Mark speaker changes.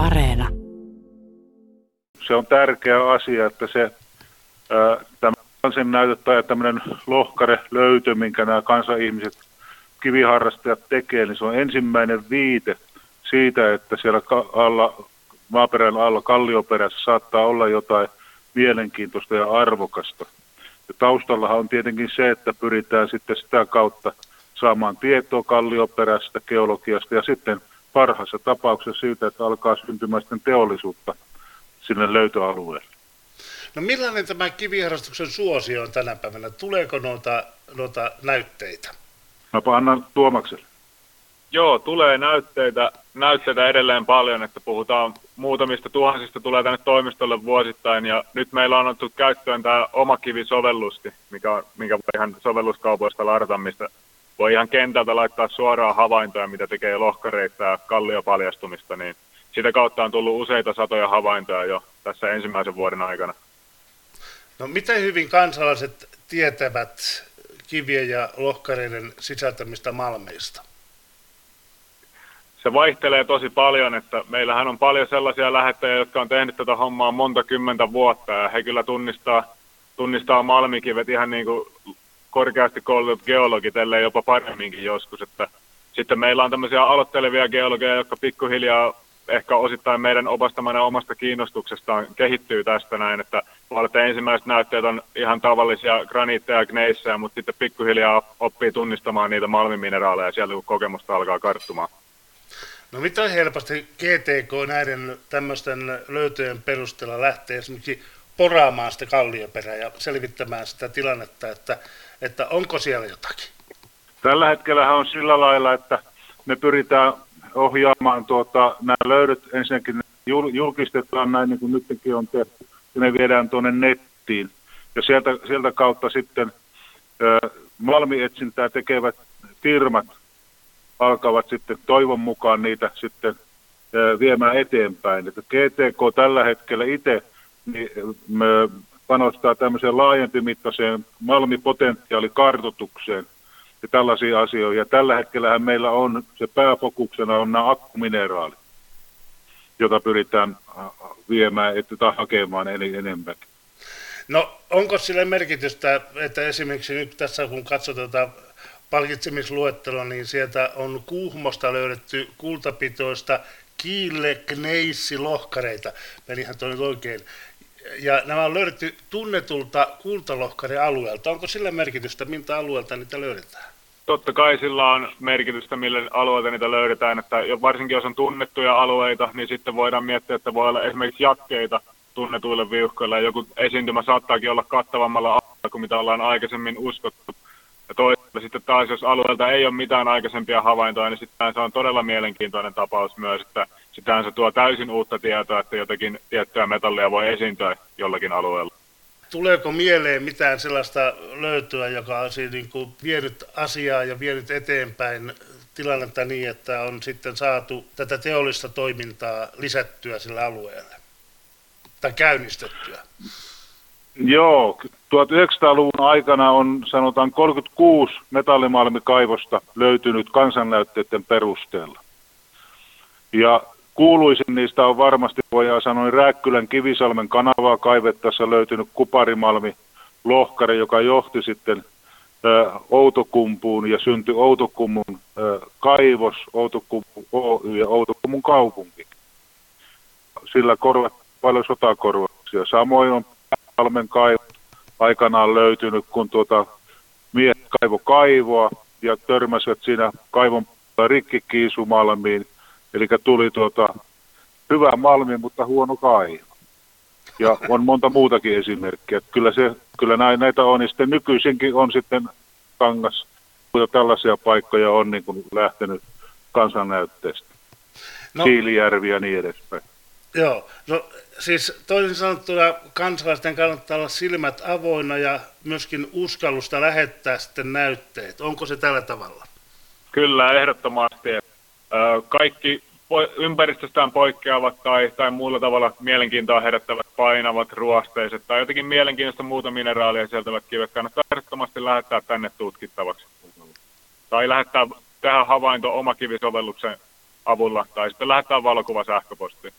Speaker 1: Areena.
Speaker 2: Se on tärkeä asia, että se tämä kansannäytöt tai tämmöinen lohkare löytö, minkä nämä kansanihmiset, kiviharrastajat tekee, niin se on ensimmäinen viite siitä, että siellä alla, maaperän alla kallioperässä saattaa olla jotain mielenkiintoista ja arvokasta. Ja taustallahan on tietenkin se, että pyritään sitten sitä kautta saamaan tietoa kallioperäisestä geologiasta ja sitten parhaassa tapauksessa siitä, että alkaa syntymään sitten teollisuutta sinne löytöalueelle.
Speaker 3: No millainen tämä kiviharrastuksen suosio on tänä päivänä? Tuleeko noita, noita näytteitä?
Speaker 2: Mä annan Tuomakselle.
Speaker 4: Joo, tulee näytteitä, näytteitä edelleen paljon, että puhutaan muutamista tuhansista tulee tänne toimistolle vuosittain ja nyt meillä on otettu käyttöön tämä oma kivisovellusti, mikä, on, minkä voi ihan sovelluskaupoista ladata, mistä voi ihan kentältä laittaa suoraan havaintoja, mitä tekee lohkareita ja kalliopaljastumista, niin sitä kautta on tullut useita satoja havaintoja jo tässä ensimmäisen vuoden aikana.
Speaker 3: No miten hyvin kansalaiset tietävät kivien ja lohkareiden sisältämistä malmeista?
Speaker 4: Se vaihtelee tosi paljon, että meillähän on paljon sellaisia lähettäjiä, jotka on tehnyt tätä hommaa monta kymmentä vuotta ja he kyllä tunnistaa, tunnistaa malmikivet ihan niin kuin korkeasti koulutut geologit, ellei jopa paremminkin joskus. Että sitten meillä on tämmöisiä aloittelevia geologeja, jotka pikkuhiljaa ehkä osittain meidän opastamana omasta kiinnostuksestaan kehittyy tästä näin, että olette ensimmäiset näytteet on ihan tavallisia graniitteja ja gneissejä, mutta sitten pikkuhiljaa oppii tunnistamaan niitä malmimineraaleja sieltä, kun kokemusta alkaa karttumaan.
Speaker 3: No mitä helposti GTK näiden tämmöisten löytöjen perusteella lähtee esimerkiksi poraamaan sitä kallioperää ja selvittämään sitä tilannetta, että, että onko siellä jotakin?
Speaker 2: Tällä hetkellä on sillä lailla, että me pyritään ohjaamaan tuota, nämä löydöt ensinnäkin julkistetaan näin niin kuin nytkin on tehty, ja ne viedään tuonne nettiin. Ja sieltä, sieltä kautta sitten malmietsintää tekevät firmat alkavat sitten toivon mukaan niitä sitten ö, viemään eteenpäin. Että GTK tällä hetkellä itse niin, me panostaa tämmöiseen laajempimittaiseen malmipotentiaalikartoitukseen – ja tällaisia asioita. Ja tällä hetkellä meillä on, se pääfokuksena on nämä akkumineraalit, jota pyritään äh, viemään että hakemaan enemmän.
Speaker 3: No onko sille merkitystä, että esimerkiksi nyt tässä kun katsotaan tätä palkitsemisluettelua, niin sieltä on Kuhmosta löydetty kultapitoista kiille, kneissi, lohkareita. Menihän tuo nyt oikein ja nämä on löydetty tunnetulta kultalohkarialueelta. Onko sillä merkitystä, miltä alueelta niitä löydetään?
Speaker 4: Totta kai sillä on merkitystä, millä alueelta niitä löydetään. Että varsinkin jos on tunnettuja alueita, niin sitten voidaan miettiä, että voi olla esimerkiksi jakkeita tunnetuille viuhkoilla. Joku esiintymä saattaakin olla kattavammalla alueella kuin mitä ollaan aikaisemmin uskottu. Ja toisaalta sitten taas, jos alueelta ei ole mitään aikaisempia havaintoja, niin sitten se on todella mielenkiintoinen tapaus myös, että sitähän se tuo täysin uutta tietoa, että jotakin tiettyä metallia voi esiintyä jollakin alueella.
Speaker 3: Tuleeko mieleen mitään sellaista löytöä, joka on niin kuin vienyt asiaa ja vienyt eteenpäin tilannetta niin, että on sitten saatu tätä teollista toimintaa lisättyä sillä alueella tai käynnistettyä?
Speaker 2: Joo, 1900-luvun aikana on sanotaan 36 metallimalmikaivosta löytynyt kansannäytteiden perusteella. Ja Kuuluisin niistä on varmasti, voidaan sanoa, Rääkkylän Kivisalmen kanavaa kaivettaessa löytynyt kuparimalmi lohkari, joka johti sitten Outokumpuun ja syntyi Outokummun kaivos, Outokumpu Oy ja Outokummun kaupunki. Sillä korvat paljon sotakorvauksia. Samoin on Palmen kaivo aikanaan löytynyt, kun tuota miehet kaivo kaivoa ja törmäsivät siinä kaivon rikkikiisumalmiin – Eli tuli tuota, hyvä malmi, mutta huono kaivo. Ja on monta muutakin esimerkkiä. Kyllä, se, kyllä näitä on, niin sitten nykyisinkin on sitten kangas, mutta tällaisia paikkoja on niin kuin lähtenyt kansannäytteestä. No, Siilijärvi ja niin edespäin.
Speaker 3: Joo, no siis toisin sanottuna kansalaisten kannattaa olla silmät avoinna ja myöskin uskallusta lähettää sitten näytteet. Onko se tällä tavalla?
Speaker 4: Kyllä, ehdottomasti kaikki ympäristöstään poikkeavat tai, tai muulla tavalla mielenkiintoa herättävät painavat ruosteiset tai jotenkin mielenkiintoista muuta mineraalia sieltävät kivet kannattaa ehdottomasti lähettää tänne tutkittavaksi. Tai lähettää tähän havainto omakivisovelluksen avulla tai sitten lähettää valokuva sähköpostiin.